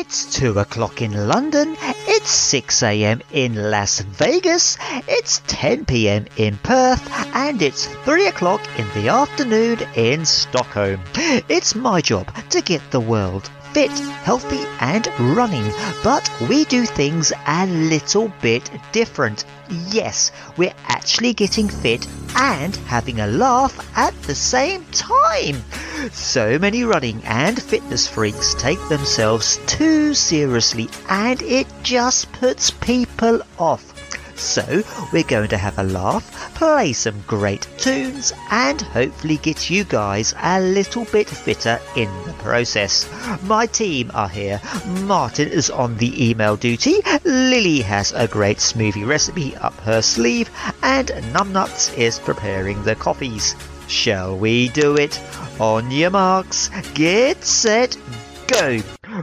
It's 2 o'clock in London, it's 6 am in Las Vegas, it's 10 pm in Perth, and it's 3 o'clock in the afternoon in Stockholm. It's my job to get the world fit, healthy, and running, but we do things a little bit different. Yes, we're actually getting fit and having a laugh at the same time. So many running and fitness freaks take themselves too seriously, and it just puts people off. So, we're going to have a laugh, play some great tunes, and hopefully get you guys a little bit fitter in the process. My team are here. Martin is on the email duty, Lily has a great smoothie recipe up her sleeve, and Numbnuts is preparing the coffees. Shall we do it? On your marks, get set, go!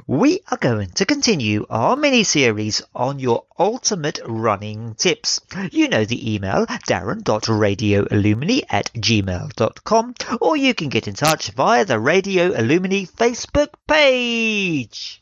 We are going to continue our mini series on your ultimate running tips. You know the email darren.radioillumini at gmail.com or you can get in touch via the Radio Illumini Facebook page.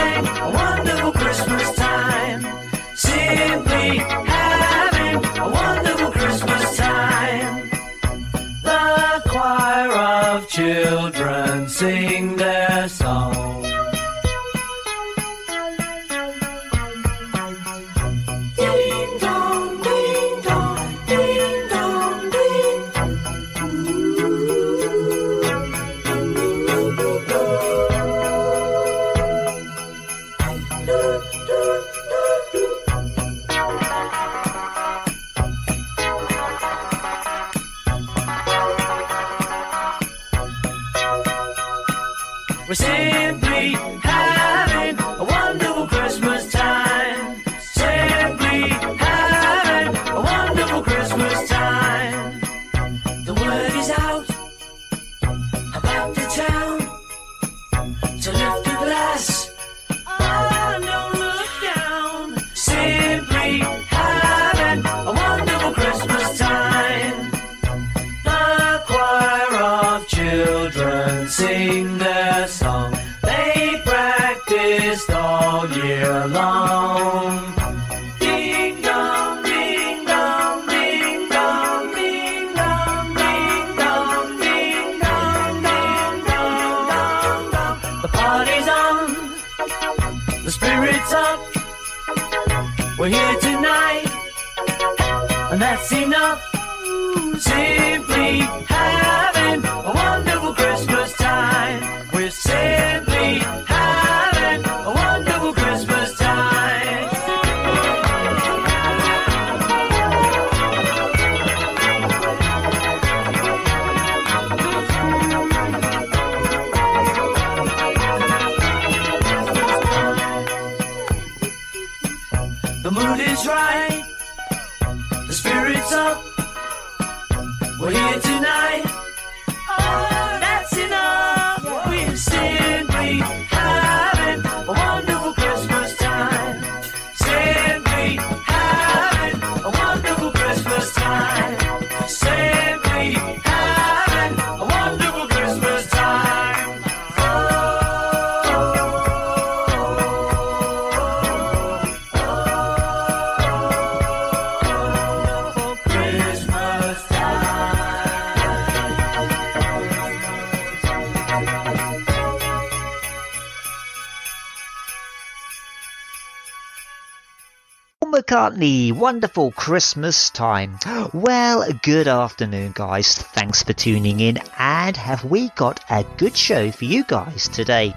children sing wonderful Christmas time. Well, good afternoon, guys. Thanks for tuning in. And have we got a good show for you guys today?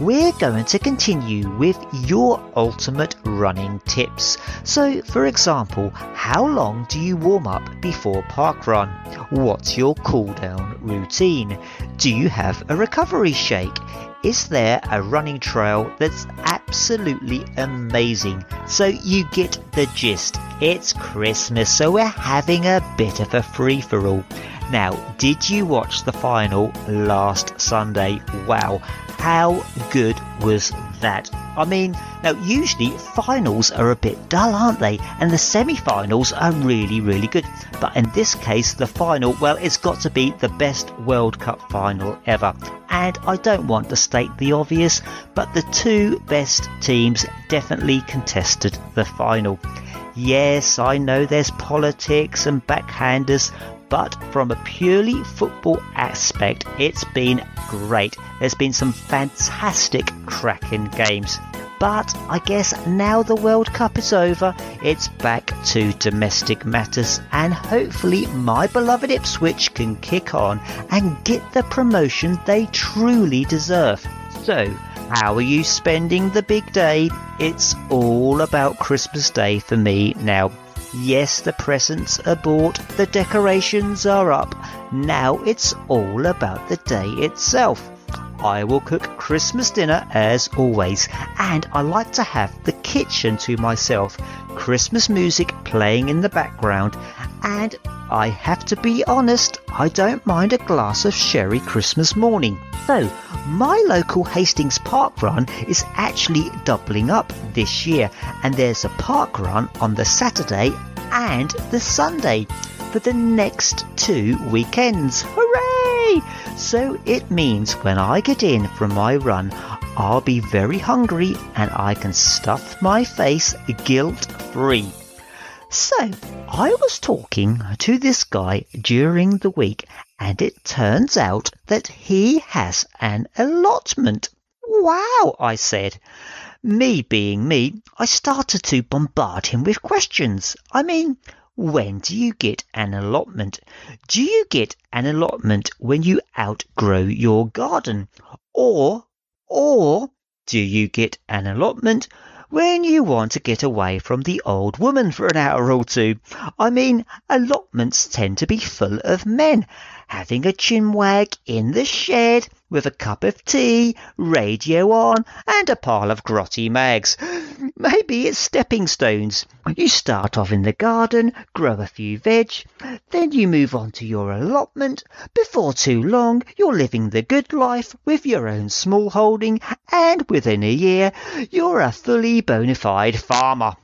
We're going to continue with your ultimate running tips. So, for example, how long do you warm up before parkrun? What's your cool down routine? Do you have a recovery shake? is there a running trail that's absolutely amazing? So you get the gist. It's Christmas, so we're having a bit of a free for all. Now, did you watch the final last Sunday? Wow, how good was that? I mean, now usually finals are a bit dull, aren't they? And the semi finals are really, really good. But in this case, the final, well, it's got to be the best World Cup final ever. And I don't want to state the obvious, but the two best teams definitely contested the final. Yes, I know there's politics and backhanders, but from a purely football aspect, it's been great. There's been some fantastic cracking games. But I guess now the World Cup is over, it's back to domestic matters, and hopefully my beloved Ipswich can kick on and get the promotion they truly deserve. So, how are you spending the big day? It's all about Christmas Day for me now. Yes, the presents are bought, the decorations are up. Now it's all about the day itself. I will cook Christmas dinner as always, and I like to have the kitchen to myself, Christmas music playing in the background, and I have to be honest, I don't mind a glass of sherry Christmas morning. So, my local Hastings Park Run is actually doubling up this year, and there's a park run on the Saturday and the Sunday for the next two weekends. Hooray! So it means when I get in from my run, I'll be very hungry and I can stuff my face guilt free. So, I was talking to this guy during the week, and it turns out that he has an allotment. Wow, I said. Me being me, I started to bombard him with questions. I mean, when do you get an allotment? Do you get an allotment when you outgrow your garden? Or, or do you get an allotment when you want to get away from the old woman for an hour or two? I mean, allotments tend to be full of men having a chinwag in the shed with a cup of tea, radio on, and a pile of grotty mags. Maybe it's stepping stones. You start off in the garden, grow a few veg, then you move on to your allotment. Before too long, you're living the good life with your own small holding, and within a year, you're a fully bona fide farmer.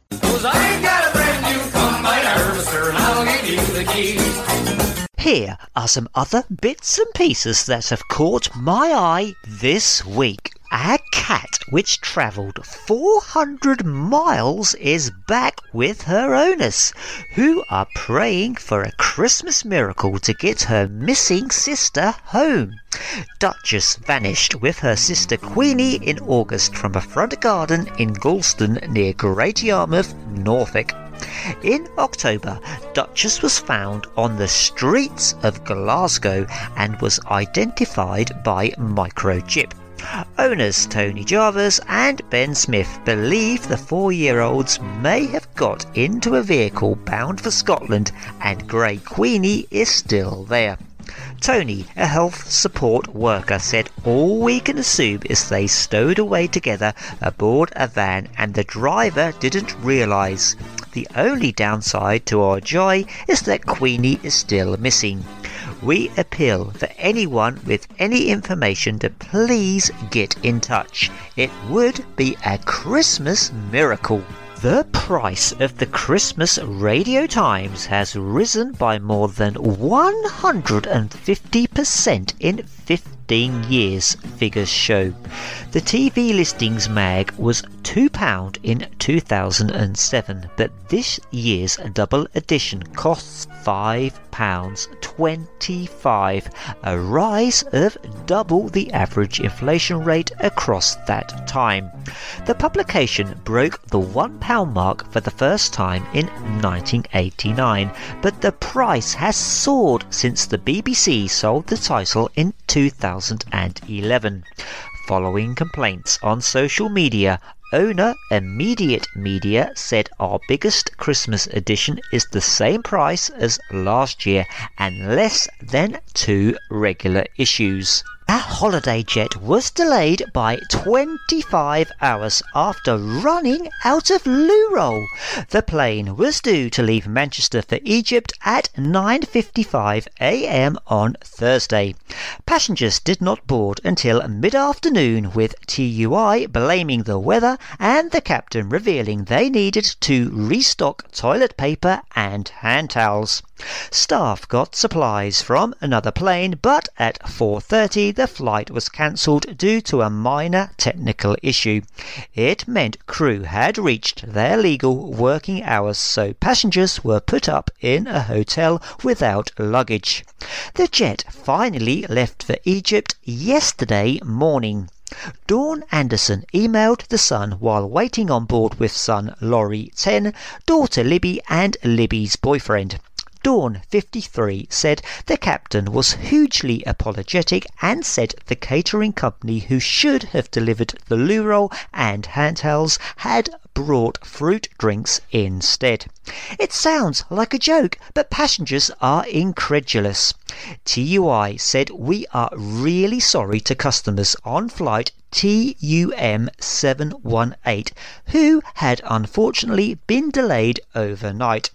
Here are some other bits and pieces that have caught my eye this week. A cat which travelled 400 miles is back with her owners, who are praying for a Christmas miracle to get her missing sister home. Duchess vanished with her sister Queenie in August from a front garden in Gorleston near Great Yarmouth, Norfolk. In October, Duchess was found on the streets of Glasgow and was identified by microchip. Owners Tony Jarvis and Ben Smith believe the four year olds may have got into a vehicle bound for Scotland and Grey Queenie is still there. Tony, a health support worker, said all we can assume is they stowed away together aboard a van and the driver didn't realise. The only downside to our joy is that Queenie is still missing. We appeal for anyone with any information to please get in touch. It would be a Christmas miracle. The price of the Christmas Radio Times has risen by more than 150% in 15 15 years, figures show. The TV listings mag was £2 in 2007, but this year's double edition costs £5.25, a rise of double the average inflation rate across that time. The publication broke the £1 mark for the first time in 1989, but the price has soared since the BBC sold the title in 2011. Following complaints on social media, owner Immediate Media said our biggest Christmas edition is the same price as last year and less than two regular issues. A holiday jet was delayed by 25 hours after running out of loo roll. The plane was due to leave Manchester for Egypt at 9:55 a.m. on Thursday. Passengers did not board until mid-afternoon with TUI blaming the weather and the captain revealing they needed to restock toilet paper and hand towels. Staff got supplies from another plane, but at 4:30 the flight was cancelled due to a minor technical issue. It meant crew had reached their legal working hours, so passengers were put up in a hotel without luggage. The jet finally left for Egypt yesterday morning. Dawn Anderson emailed The Sun while waiting on board with son Laurie 10, daughter Libby, and Libby's boyfriend. Dawn, 53, said the captain was hugely apologetic and said the catering company who should have delivered the loo roll and handhelds had brought fruit drinks instead. It sounds like a joke, but passengers are incredulous. TUI said we are really sorry to customers on flight TUM 718 who had unfortunately been delayed overnight.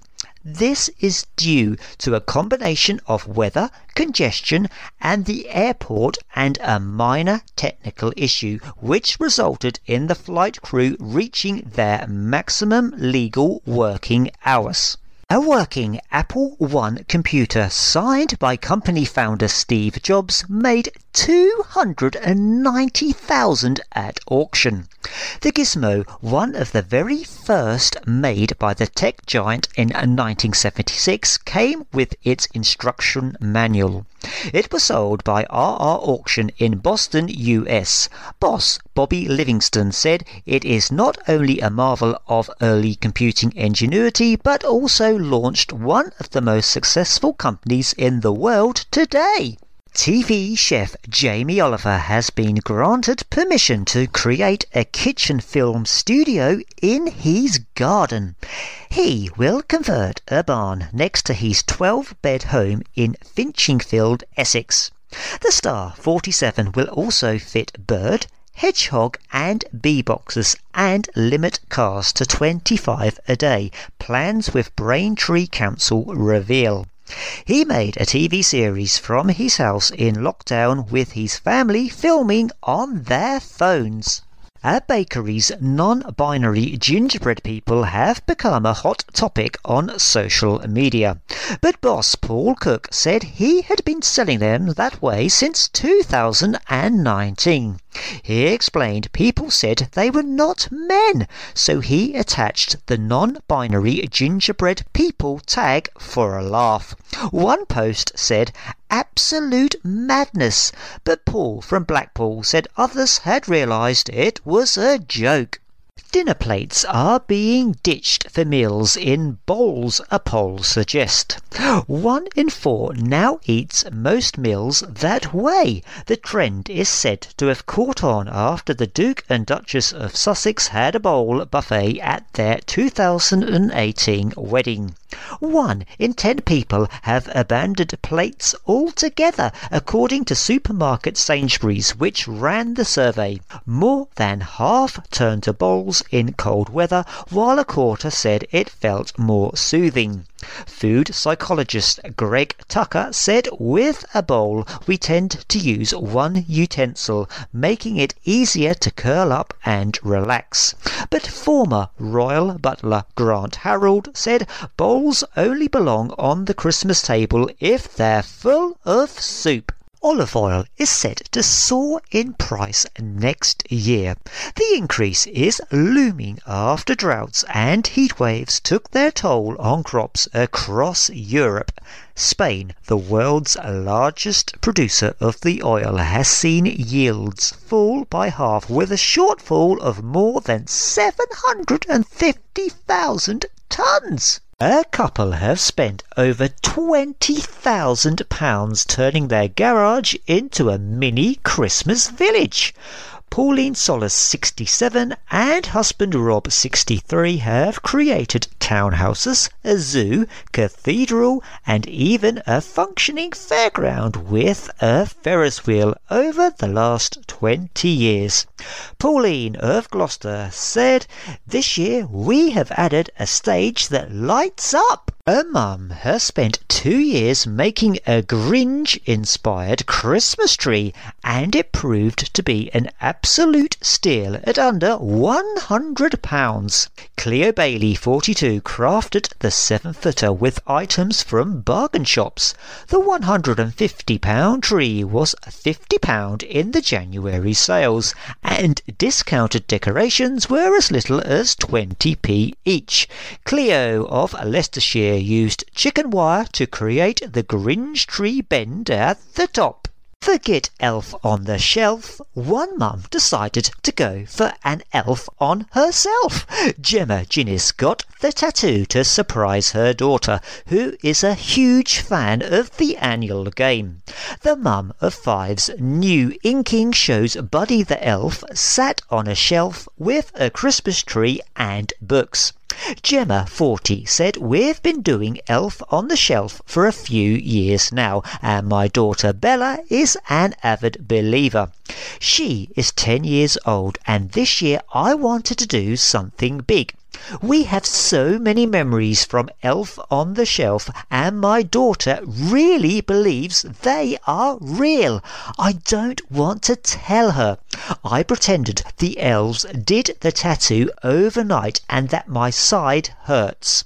This is due to a combination of weather, congestion, and the airport and a minor technical issue, which resulted in the flight crew reaching their maximum legal working hours. A working Apple One computer signed by company founder Steve Jobs made 290,000 at auction. The Gizmo, one of the very first made by the tech giant in 1976, came with its instruction manual. It was sold by RR Auction in Boston, US. Boss Bobby Livingston said it is not only a marvel of early computing ingenuity, but also launched one of the most successful companies in the world today. TV chef Jamie Oliver has been granted permission to create a kitchen film studio in his garden. He will convert a barn next to his 12 bed home in Finchingfield, Essex. The Star 47 will also fit bird, hedgehog, and bee boxes and limit cars to 25 a day. Plans with Braintree Council reveal. He made a TV series from his house in lockdown with his family filming on their phones. A bakery's non binary gingerbread people have become a hot topic on social media. But boss Paul Cook said he had been selling them that way since 2019. He explained people said they were not men, so he attached the non binary gingerbread people tag for a laugh. One post said, Absolute madness, but Paul from Blackpool said others had realised it was a joke. Dinner plates are being ditched for meals in bowls, a poll suggests. One in four now eats most meals that way. The trend is said to have caught on after the Duke and Duchess of Sussex had a bowl buffet at their 2018 wedding. One in ten people have abandoned plates altogether, according to supermarket Sainsbury's, which ran the survey. More than half turned to bowls in cold weather, while a quarter said it felt more soothing. Food psychologist Greg Tucker said with a bowl, we tend to use one utensil, making it easier to curl up and relax. But former royal butler Grant Harold said bowls only belong on the Christmas table if they're full of soup. Olive oil is set to soar in price next year. The increase is looming after droughts and heat waves took their toll on crops across Europe. Spain, the world's largest producer of the oil, has seen yields fall by half with a shortfall of more than 750,000 tonnes. A couple have spent over £20,000 turning their garage into a mini Christmas village. Pauline Solis, 67, and husband Rob, 63, have created townhouses, a zoo, cathedral, and even a functioning fairground with a Ferris wheel over the last 20 years. Pauline of Gloucester said, This year we have added a stage that lights up. Her mum has spent two years making a Grinch inspired Christmas tree, and it proved to be an absolute steal at under £100. Cleo Bailey, 42, crafted the seven footer with items from bargain shops. The £150 tree was £50 in the January sales, and discounted decorations were as little as 20p each. Cleo of Leicestershire used chicken wire to create the Grinch tree bend at the top. Forget elf on the shelf. One mum decided to go for an elf on herself. Gemma Ginnis got the tattoo to surprise her daughter, who is a huge fan of the annual game. The mum of five's new inking shows Buddy the elf sat on a shelf with a Christmas tree and books. Gemma, 40, said, We've been doing Elf on the Shelf for a few years now, and my daughter Bella is an avid believer. She is 10 years old, and this year I wanted to do something big. We have so many memories from Elf on the Shelf, and my daughter really believes they are real. I don't want to tell her. I pretended the elves did the tattoo overnight and that my side hurts.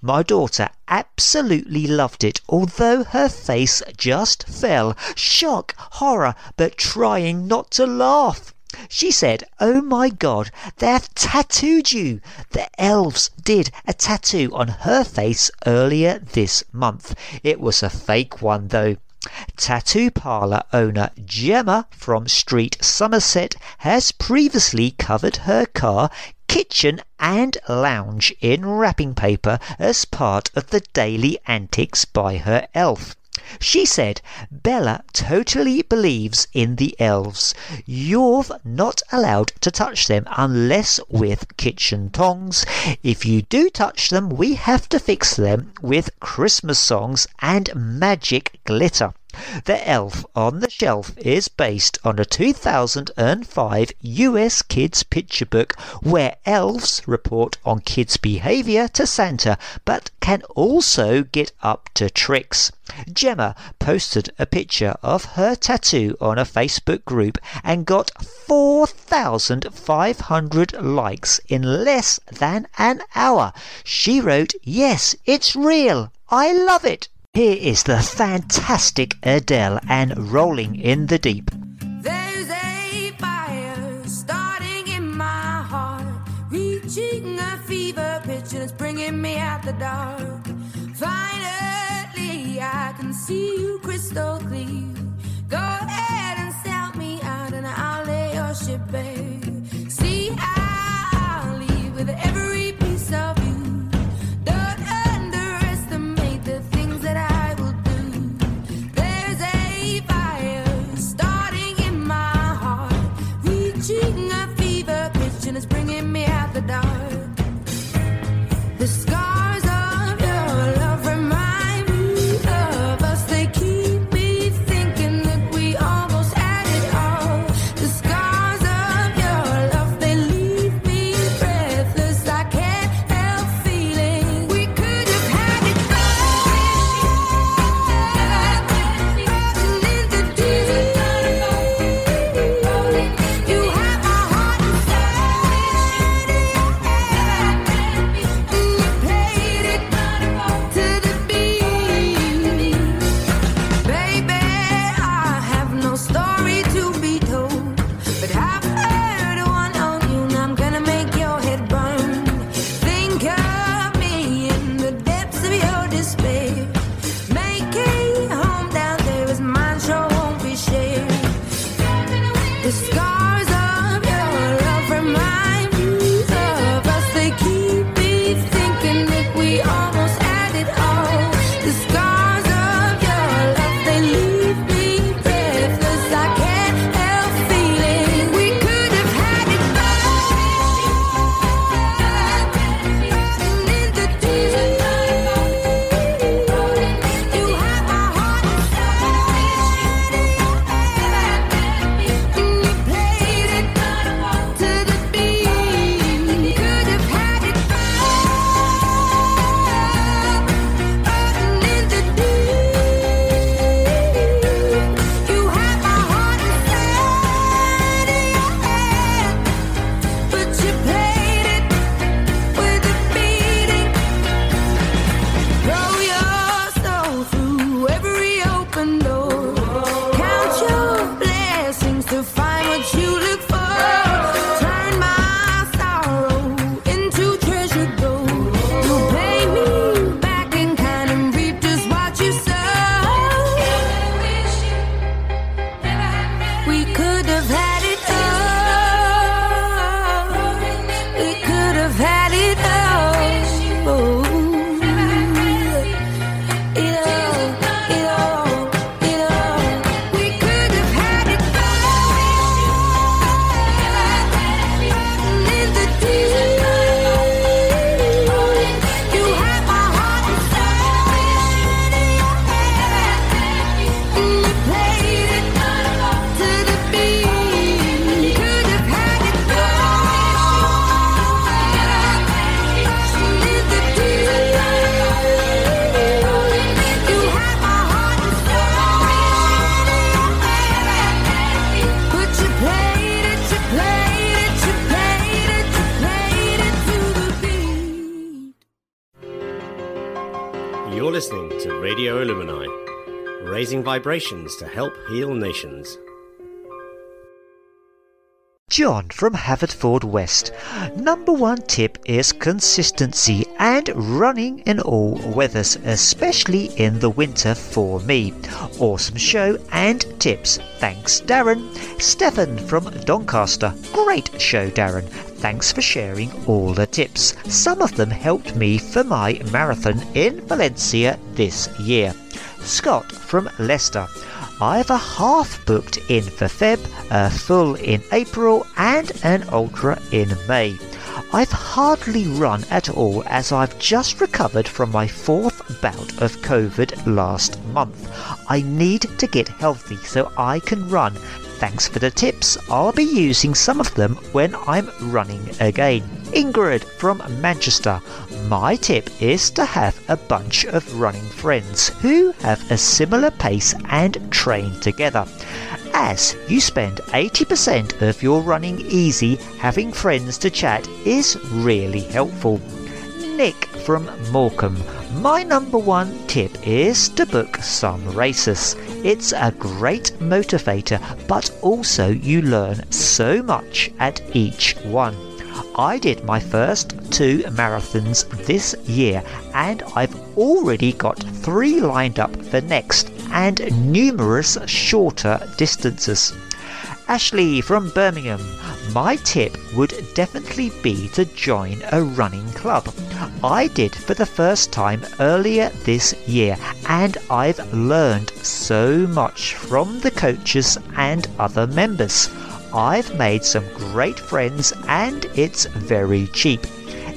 My daughter absolutely loved it, although her face just fell. Shock, horror, but trying not to laugh. She said, Oh my god, they've tattooed you! The elves did a tattoo on her face earlier this month. It was a fake one though. Tattoo parlour owner Gemma from Street Somerset has previously covered her car, kitchen, and lounge in wrapping paper as part of the daily antics by her elf. She said, Bella totally believes in the elves. You're not allowed to touch them unless with kitchen tongs. If you do touch them, we have to fix them with Christmas songs and magic glitter. The Elf on the Shelf is based on a 2005 US kids picture book where elves report on kids' behavior to Santa but can also get up to tricks. Gemma posted a picture of her tattoo on a Facebook group and got 4,500 likes in less than an hour. She wrote, Yes, it's real. I love it. Here is the fantastic Adele and Rolling in the Deep. There's a fire starting in my heart, reaching a fever pitch, and it's bringing me out the dark. Finally, I can see you crystal clear. Vibrations to help heal nations. John from Haverford West. Number one tip is consistency and running in all weathers, especially in the winter for me. Awesome show and tips. Thanks, Darren. Stefan from Doncaster. Great show, Darren. Thanks for sharing all the tips. Some of them helped me for my marathon in Valencia this year. Scott from Leicester. I've a half booked in for Feb, a full in April, and an ultra in May. I've hardly run at all as I've just recovered from my fourth bout of COVID last month. I need to get healthy so I can run. Thanks for the tips. I'll be using some of them when I'm running again. Ingrid from Manchester. My tip is to have a bunch of running friends who have a similar pace and train together. As you spend 80% of your running easy, having friends to chat is really helpful. Nick from Morecambe. My number one tip is to book some races. It's a great motivator, but also you learn so much at each one. I did my first two marathons this year and I've already got three lined up for next and numerous shorter distances. Ashley from Birmingham. My tip would definitely be to join a running club. I did for the first time earlier this year and I've learned so much from the coaches and other members. I've made some great friends and it's very cheap.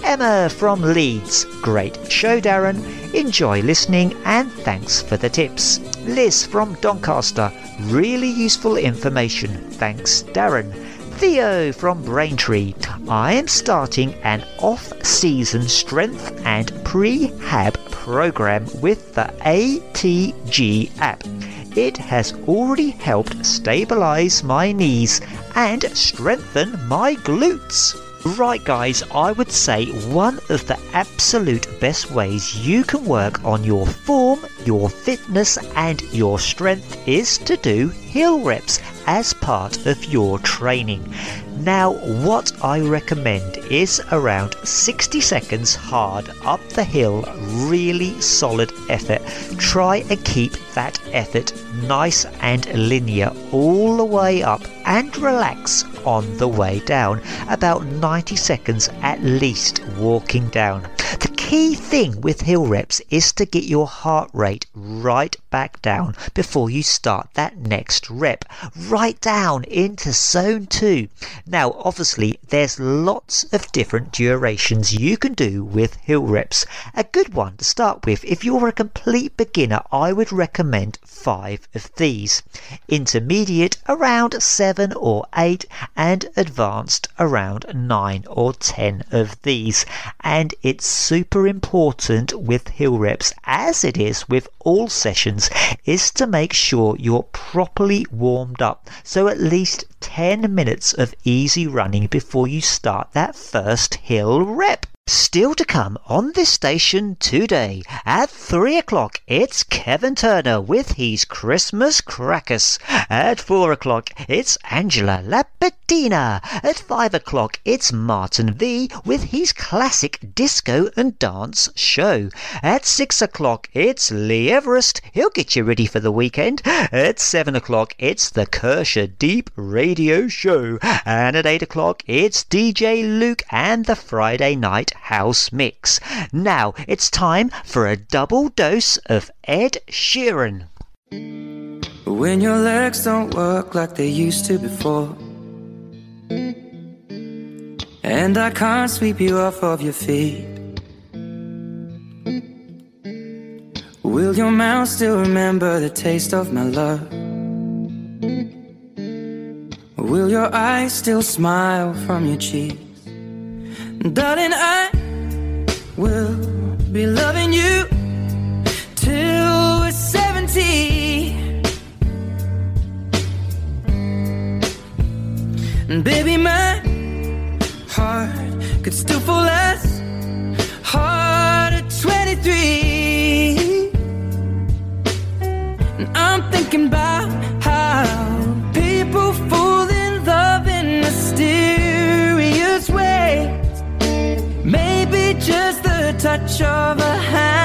Emma from Leeds. Great show, Darren. Enjoy listening and thanks for the tips. Liz from Doncaster. Really useful information. Thanks, Darren. Theo from Braintree. I am starting an off season strength and prehab program with the ATG app. It has already helped stabilize my knees and strengthen my glutes. Right, guys, I would say one of the absolute best ways you can work on your form, your fitness, and your strength is to do hill reps as part of your training. Now, what I recommend is around 60 seconds hard up the hill, really solid effort. Try and keep that effort nice and linear all the way up and relax on the way down. About 90 seconds at least walking down. Key thing with hill reps is to get your heart rate right back down before you start that next rep. Right down into zone 2. Now, obviously, there's lots of different durations you can do with hill reps. A good one to start with, if you're a complete beginner, I would recommend five of these. Intermediate around seven or eight, and advanced around nine or ten of these. And it's super important with hill reps, as it is with all sessions, is to make sure you're properly warmed up. So at least 10 minutes of easy running before you start that first hill rep. Still to come on this station today at 3 o'clock it's Kevin Turner with his Christmas Crackers. At 4 o'clock it's Angela Lapetina. At 5 o'clock it's Martin V with his classic disco and dance show. At 6 o'clock it's Lee Everest. He'll get you ready for the weekend. At 7 o'clock it's the Kershaw Deep Radio Show. And at 8 o'clock it's DJ Luke and the Friday Night House Mix. Now it's time for a double dose of Ed Sheeran. When your legs don't work like they used to before. And I can't sweep you off of your feet. Will your mouth still remember the taste of my love? Will your eyes still smile from your cheeks? Darling, I will be loving you till we're 70. And baby, my heart could still fall less touch of a hand.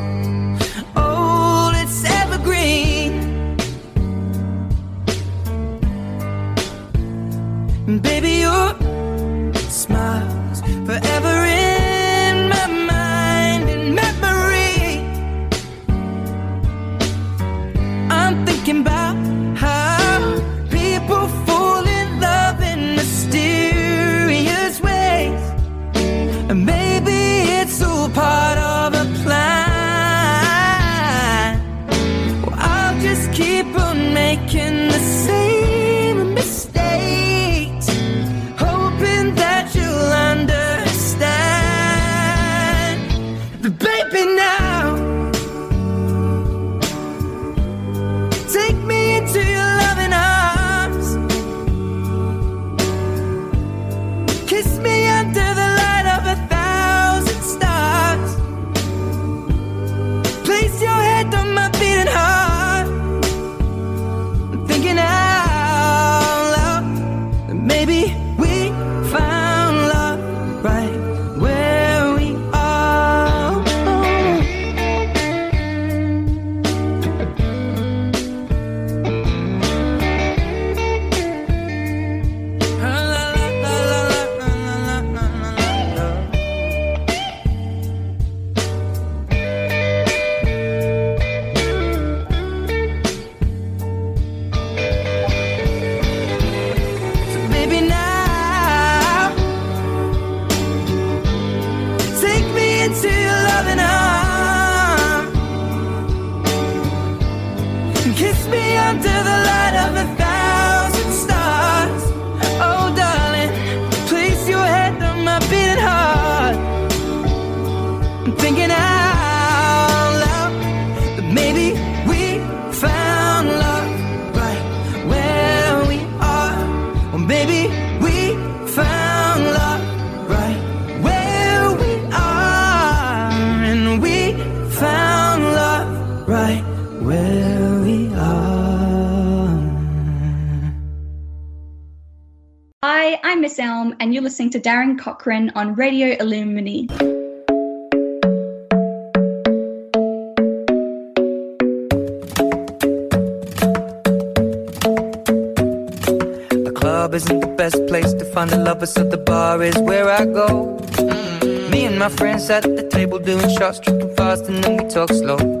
Baby, your smiles forever you're listening to Darren Cochrane on Radio Illumini. The club isn't the best place to find the lovers, so the bar is where I go. Me and my friends at the table doing shots, tripping fast, and then we talk slow.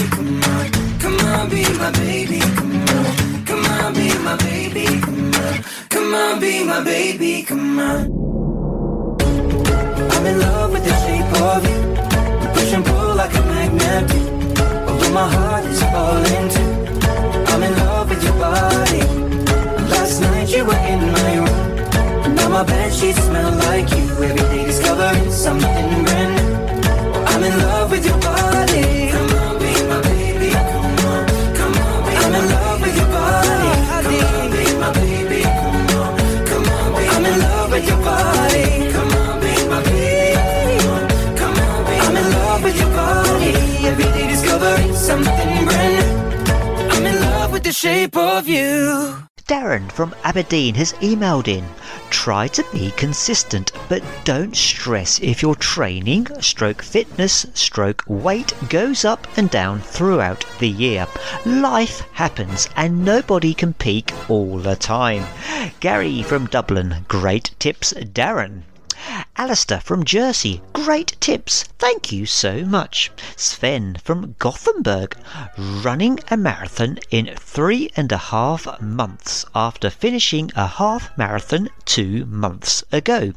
Baby. Come on. Come on, be my baby. Come on. Come on, be my baby. Come on. I'm in love with the shape of you. We push and pull like a magnet do. Although my heart is falling too. I'm in love with your body. Last night you were in my room. Now my bed sheets smell like you. Every day discovering something brand new. I'm in love with your the shape of you. Darren from Aberdeen has emailed in. Try to be consistent, but don't stress if your training, stroke fitness, stroke weight goes up and down throughout the year. Life happens and nobody can peak all the time. Gary from Dublin, great tips, Darren. Alistair from Jersey, great tips, thank you so much. Sven from Gothenburg, running a marathon in three and a half months after finishing a half marathon two months ago.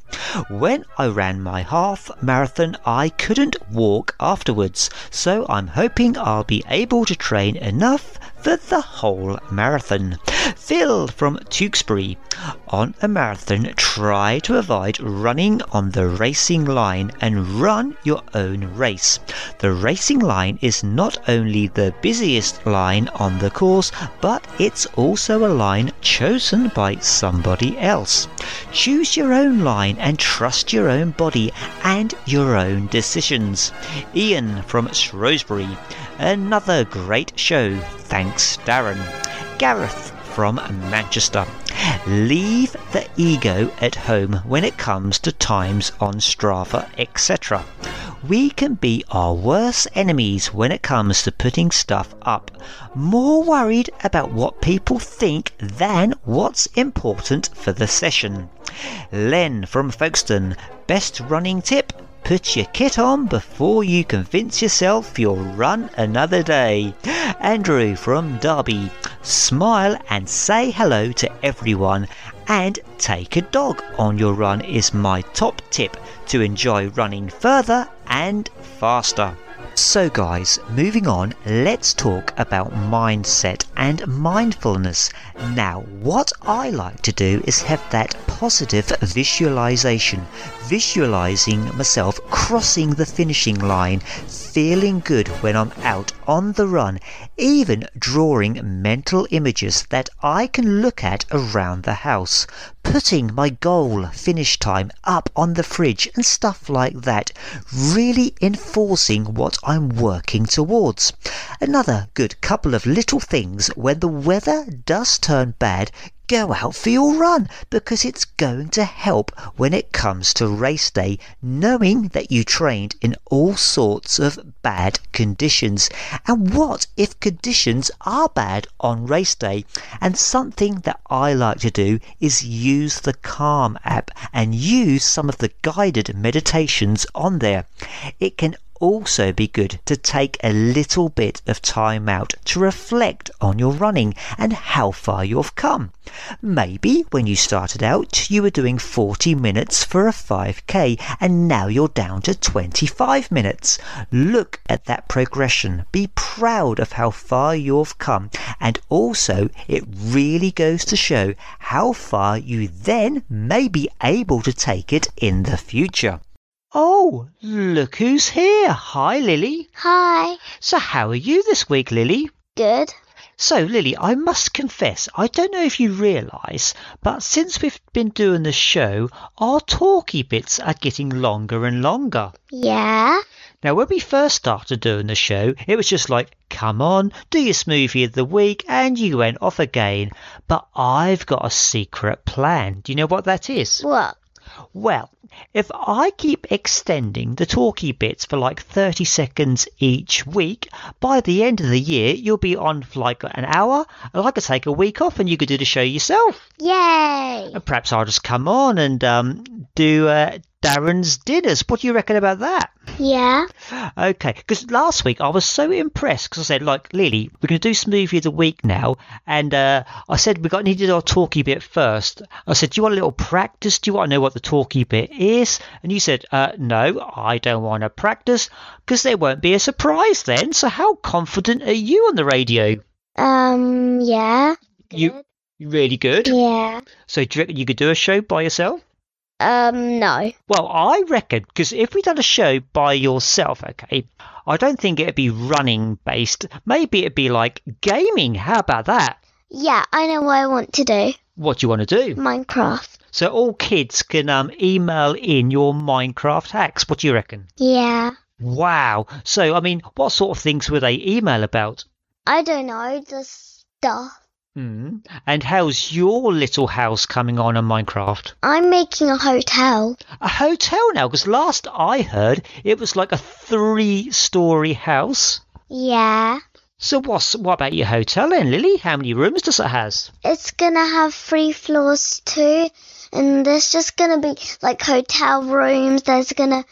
When I ran my half marathon, I couldn't walk afterwards, so I'm hoping I'll be able to train enough for the whole marathon. Phil from Tewkesbury. On a marathon, try to avoid running on the racing line and run your own race. The racing line is not only the busiest line on the course, but it's also a line chosen by somebody else. Choose your own line and trust your own body and your own decisions. Ian from Shrewsbury. Another great show. Thanks, Darren. Gareth from Manchester. Leave the ego at home when it comes to times on Strava, etc. We can be our worst enemies when it comes to putting stuff up. More worried about what people think than what's important for the session. Len from Folkestone, best running tip Put your kit on before you convince yourself you'll run another day. Andrew from Derby. Smile and say hello to everyone and take a dog on your run is my top tip to enjoy running further and faster. So, guys, moving on, let's talk about mindset and mindfulness. Now, what I like to do is have that positive visualization, visualizing myself crossing the finishing line, feeling good when I'm out on the run, even drawing mental images that I can look at around the house, putting my goal finish time up on the fridge and stuff like that, really enforcing what I'm working towards. Another good couple of little things when the weather does turn bad, go out for your run because it's going to help when it comes to race day, knowing that you trained in all sorts of bad conditions. And what if conditions are bad on race day? And something that I like to do is use the Calm app and use some of the guided meditations on there. It can also be good to take a little bit of time out to reflect on your running and how far you've come. Maybe when you started out, you were doing 40 minutes for a 5k and now you're down to 25 minutes. Look at that progression. Be proud of how far you've come. And also, it really goes to show how far you then may be able to take it in the future. Oh, look who's here. Hi, Lily. Hi. So, how are you this week, Lily? Good. So, Lily, I must confess, I don't know if you realise, but since we've been doing the show, our talky bits are getting longer and longer. Yeah. Now, when we first started doing the show, it was just like, come on, do your smoothie of the week, and you went off again. But I've got a secret plan. Do you know what that is? What? Well, if I keep extending the talky bits for like 30 seconds each week, by the end of the year, you'll be on for like an hour, and I could take a week off and you could do the show yourself. Yay. And perhaps I'll just come on and um, do uh, Darren's dinners. What do you reckon about that? Yeah. Okay, because last week I was so impressed because I said, like, Lily, we're going to do smoothie of the week now, and uh, I said we got needed our talky bit first. I said, do you want a little practice? Do you want to know what the talky bit is? And you said, uh, no, I don't want to practice because there won't be a surprise then. So how confident are you on the radio? Um, yeah. You really good. Yeah. So do you reckon you could do a show by yourself? Um, no. Well, I reckon because if we done a show by yourself, okay, I don't think it'd be running based. Maybe it'd be like gaming. How about that? Yeah, I know what I want to do. What do you want to do? Minecraft. So all kids can um, email in your Minecraft hacks. What do you reckon? Yeah. Wow. So I mean, what sort of things would they email about? I don't know, just stuff. Hmm. And how's your little house coming on in Minecraft? I'm making a hotel. A hotel now, because last I heard it was like a three-story house. Yeah. So what's what about your hotel then, Lily? How many rooms does it has? It's gonna have three floors too, and there's just gonna be like hotel rooms. There's gonna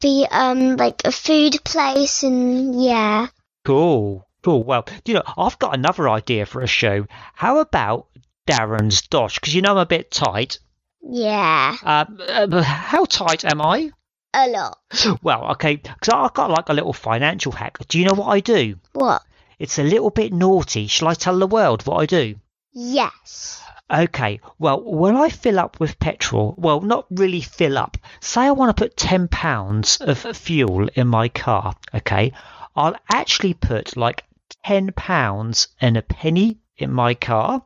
be um like a food place, and yeah. Cool. Cool. Well, you know, I've got another idea for a show. How about Darren's Dosh? Because you know I'm a bit tight. Yeah. Um, uh, how tight am I? A lot. Well, okay, because I've got like a little financial hack. Do you know what I do? What? It's a little bit naughty. Shall I tell the world what I do? Yes. Okay, well, when I fill up with petrol, well, not really fill up, say I want to put £10 of fuel in my car, okay, I'll actually put like £10 and a penny in my car,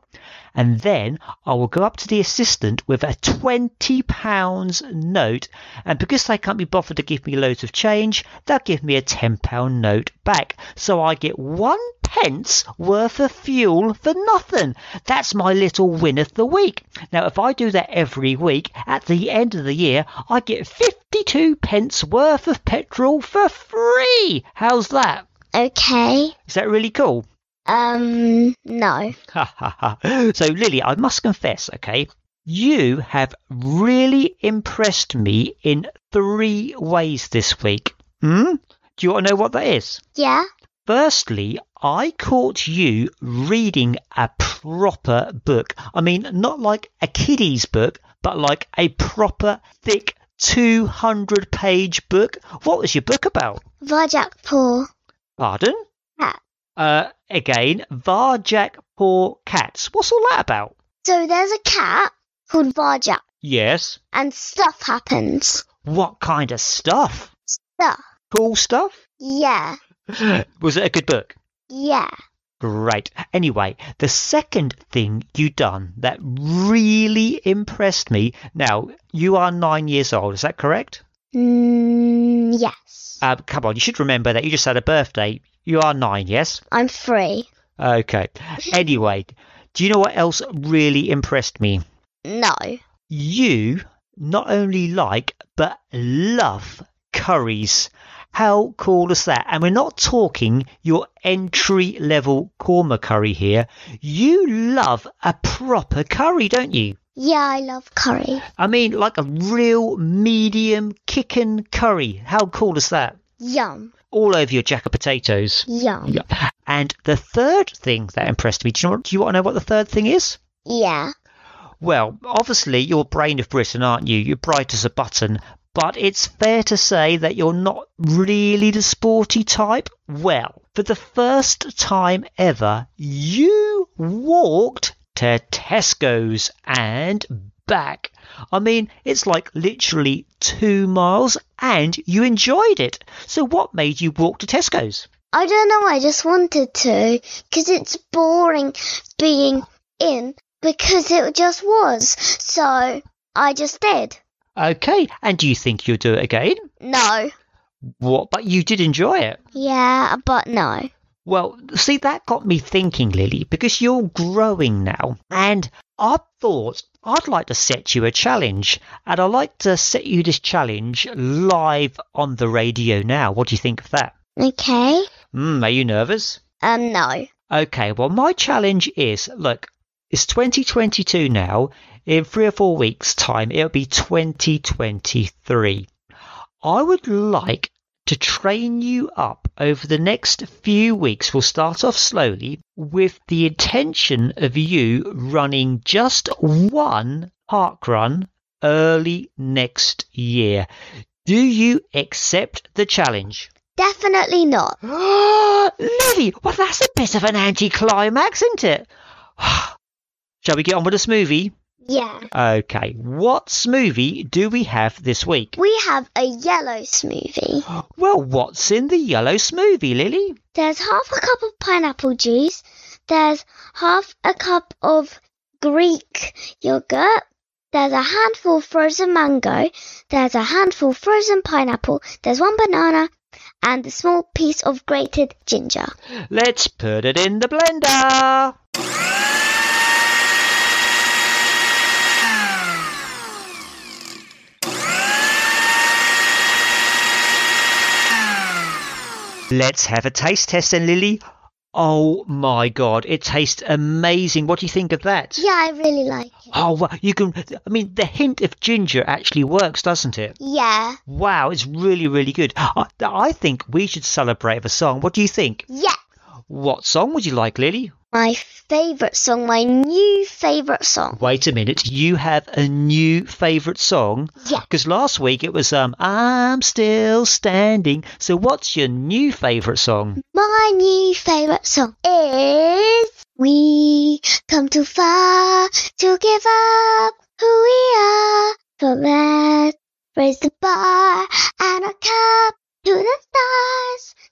and then I will go up to the assistant with a £20 note, and because they can't be bothered to give me loads of change, they'll give me a £10 note back. So I get one pence worth of fuel for nothing. That's my little win of the week. Now, if I do that every week, at the end of the year, I get 52 pence worth of petrol for free. How's that? Okay. Is that really cool? Um, no. Ha ha ha. So, Lily, I must confess, okay, you have really impressed me in three ways this week. Hmm? Do you want to know what that is? Yeah? Firstly, I caught you reading a proper book. I mean, not like a kiddie's book, but like a proper, thick, 200 page book. What was your book about? Varjak Paw. Pardon? Cat. Uh, again, Varjak Paw Cats. What's all that about? So there's a cat called Varjak, Yes. and stuff happens. What kind of stuff? Stuff. Cool stuff? Yeah. Was it a good book? Yeah. Great. Anyway, the second thing you done that really impressed me. Now, you are nine years old, is that correct? Mm, yes. Uh, come on, you should remember that you just had a birthday. You are nine, yes? I'm three. Okay. Anyway, do you know what else really impressed me? No. You not only like, but love curries. How cool is that? And we're not talking your entry level korma curry here. You love a proper curry, don't you? Yeah, I love curry. I mean, like a real medium kicking curry. How cool is that? Yum. All over your jack of potatoes. Yum. Yeah. And the third thing that impressed me, do you, know do you want to know what the third thing is? Yeah. Well, obviously, you're brain of Britain, aren't you? You're bright as a button. But it's fair to say that you're not really the sporty type. Well, for the first time ever, you walked to Tesco's and back. I mean, it's like literally two miles and you enjoyed it. So, what made you walk to Tesco's? I don't know, I just wanted to, because it's boring being in, because it just was. So, I just did. Okay, and do you think you'll do it again? No. What? But you did enjoy it. Yeah, but no. Well, see, that got me thinking, Lily, because you're growing now, and I thought I'd like to set you a challenge, and I'd like to set you this challenge live on the radio now. What do you think of that? Okay. Hmm, are you nervous? Um, no. Okay, well, my challenge is look, it's 2022 now. In three or four weeks' time, it'll be 2023. I would like to train you up over the next few weeks. We'll start off slowly with the intention of you running just one park run early next year. Do you accept the challenge? Definitely not. Lily, well, that's a bit of an anticlimax, isn't it? Shall we get on with the smoothie? Yeah. Okay, what smoothie do we have this week? We have a yellow smoothie. Well, what's in the yellow smoothie, Lily? There's half a cup of pineapple juice. There's half a cup of Greek yogurt. There's a handful frozen mango. There's a handful frozen pineapple. There's one banana and a small piece of grated ginger. Let's put it in the blender. Let's have a taste test then, Lily. Oh my god, it tastes amazing. What do you think of that? Yeah, I really like it. Oh, well, you can. I mean, the hint of ginger actually works, doesn't it? Yeah. Wow, it's really, really good. I, I think we should celebrate with a song. What do you think? Yeah. What song would you like, Lily? my favourite song, my new favourite song. Wait a minute, you have a new favourite song? Yeah. Because last week it was um, I'm Still Standing. So what's your new favourite song? My new favourite song is We Come Too Far to Give Up Who We Are. So let's raise the bar and a cup to the stars.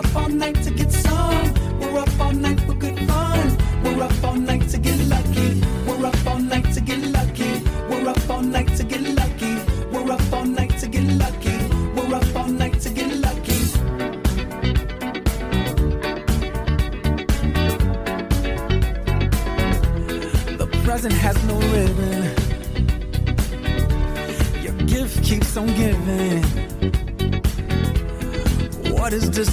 up all night to get some. We're up all night for good fun. We're up all night to get lucky. We're up all night to get lucky. We're up all night to get lucky. We're up all night to get lucky. We're up all night to get lucky. The present has no ribbon. Your gift keeps on giving. What is this?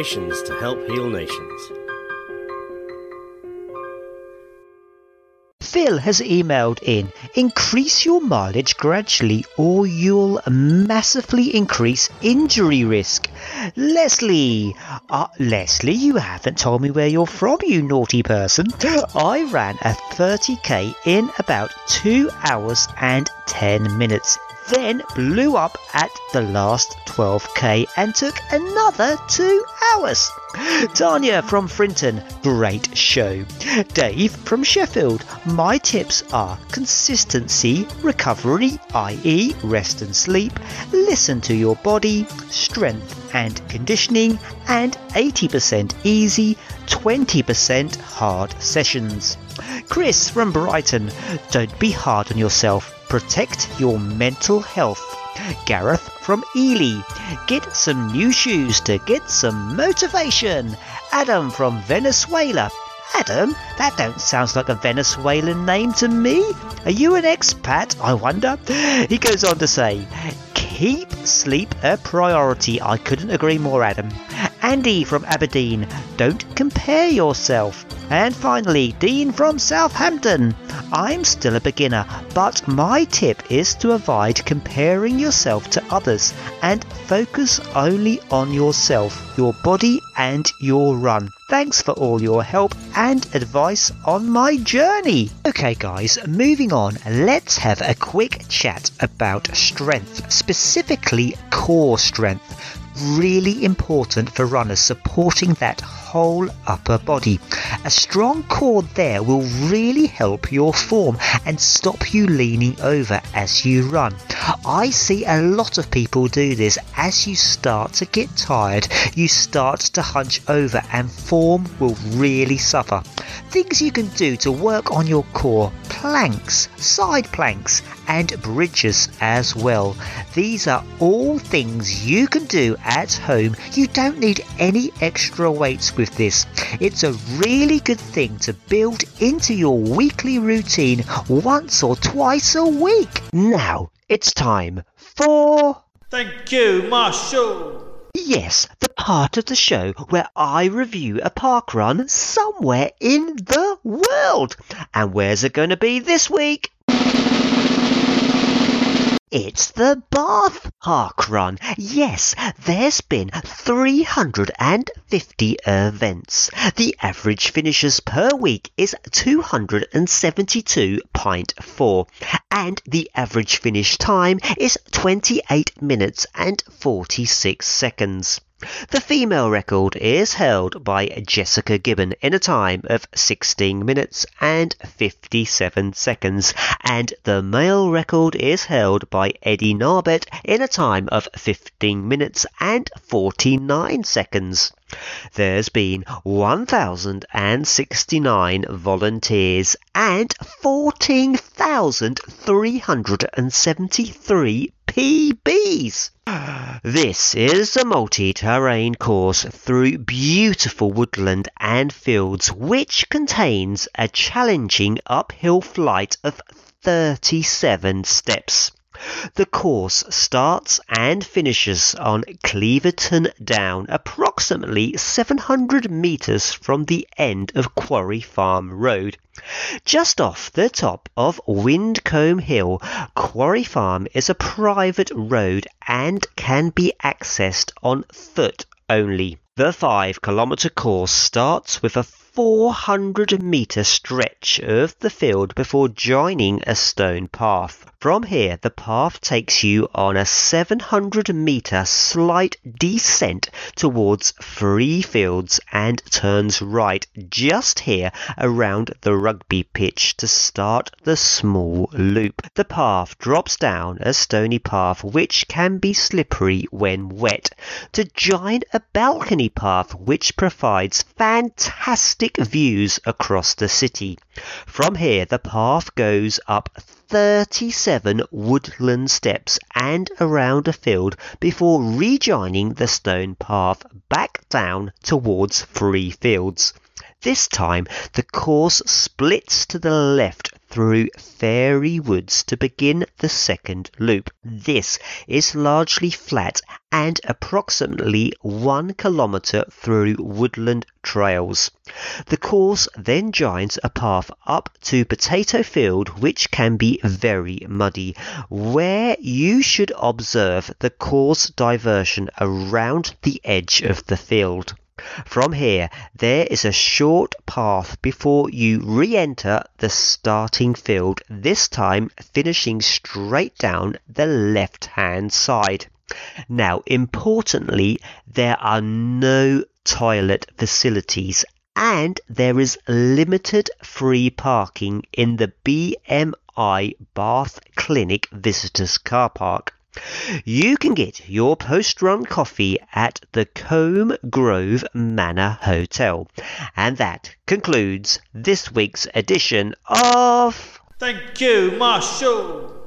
To Help Heal Nations. Phil has emailed in Increase your mileage gradually, or you'll massively increase injury risk. Leslie! Uh, Leslie, you haven't told me where you're from, you naughty person. I ran a 30k in about 2 hours and 10 minutes then blew up at the last 12k and took another two hours. Tanya from Frinton, great show. Dave from Sheffield, my tips are consistency, recovery, i.e., rest and sleep, listen to your body, strength and conditioning, and 80% easy, 20% hard sessions. Chris from Brighton, don't be hard on yourself protect your mental health. Gareth from Ely, get some new shoes to get some motivation. Adam from Venezuela, Adam, that don't sound like a Venezuelan name to me. Are you an expat, I wonder? He goes on to say, keep sleep a priority. I couldn't agree more, Adam. Andy from Aberdeen, don't compare yourself. And finally, Dean from Southampton. I'm still a beginner, but my tip is to avoid comparing yourself to others and focus only on yourself, your body, and your run. Thanks for all your help and advice on my journey. Okay, guys, moving on, let's have a quick chat about strength, specifically core strength really important for runners supporting that whole upper body. A strong core there will really help your form and stop you leaning over as you run. I see a lot of people do this as you start to get tired, you start to hunch over and form will really suffer. Things you can do to work on your core planks, side planks, and bridges as well. These are all things you can do at home. You don't need any extra weights with this. It's a really good thing to build into your weekly routine once or twice a week. Now, it's time for. Thank you, Marshall. Yes, the part of the show where I review a park run somewhere in the world. And where's it going to be this week? It's the Bath Park Run. Yes, there's been 350 events. The average finishers per week is 272.4 and the average finish time is 28 minutes and 46 seconds. The female record is held by Jessica Gibbon in a time of 16 minutes and 57 seconds, and the male record is held by Eddie Narbet in a time of 15 minutes and 49 seconds. There's been 1,069 volunteers and 14,373 PBs. This is a multi-terrain course through beautiful woodland and fields which contains a challenging uphill flight of 37 steps. The course starts and finishes on Claverton Down, approximately 700 metres from the end of Quarry Farm Road. Just off the top of Widcombe Hill, Quarry Farm is a private road and can be accessed on foot only. The 5 kilometre course starts with a 400 metre stretch of the field before joining a stone path. From here, the path takes you on a 700 metre slight descent towards free fields and turns right just here around the rugby pitch to start the small loop. The path drops down a stony path which can be slippery when wet to join a balcony path which provides fantastic views across the city. From here, the path goes up 37 woodland steps and around a field before rejoining the stone path back down towards free fields. This time, the course splits to the left through fairy woods to begin the second loop. This is largely flat and approximately one kilometre through woodland trails. The course then joins a path up to Potato Field, which can be very muddy, where you should observe the course diversion around the edge of the field. From here, there is a short path before you re enter the starting field, this time finishing straight down the left hand side. Now, importantly, there are no toilet facilities and there is limited free parking in the BMI Bath Clinic Visitors Car Park. You can get your post run coffee at the Combe Grove Manor Hotel. And that concludes this week's edition of. Thank you, Marshall.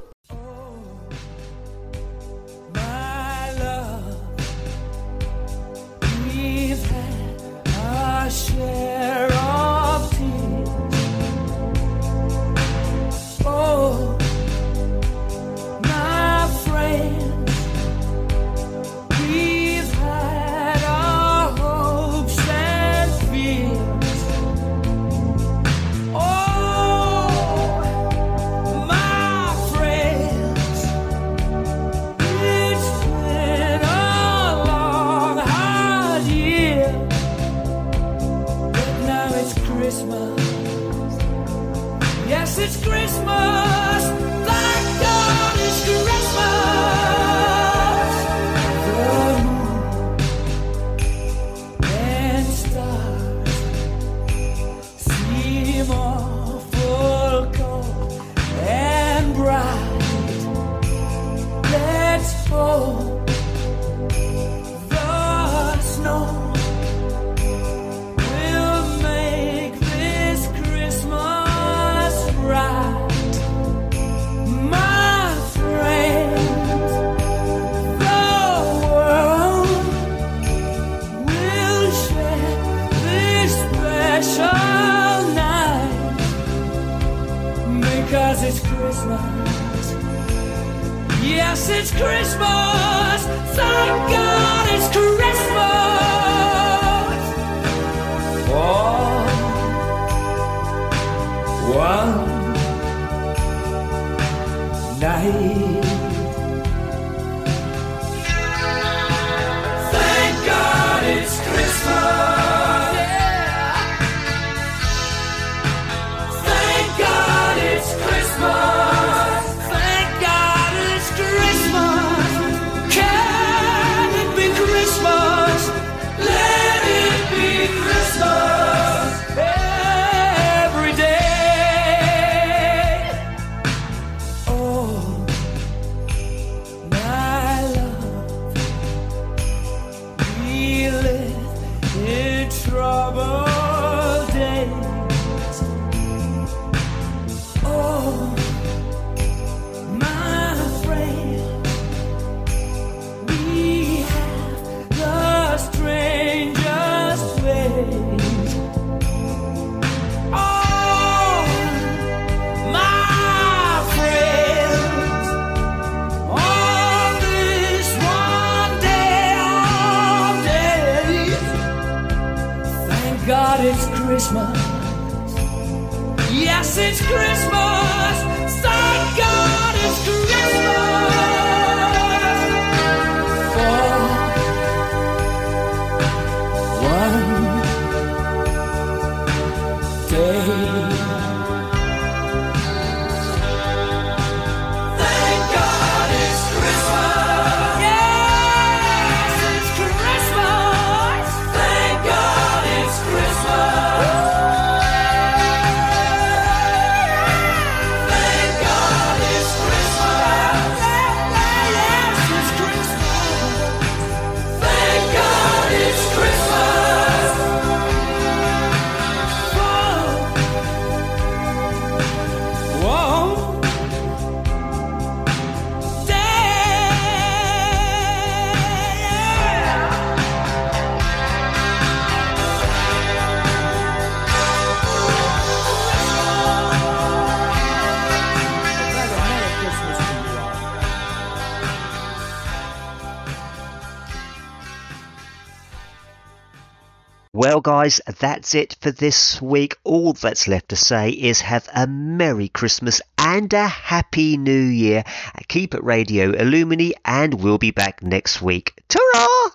That's it for this week. All that's left to say is have a Merry Christmas and a Happy New Year. Keep it Radio Illumini, and we'll be back next week. Ta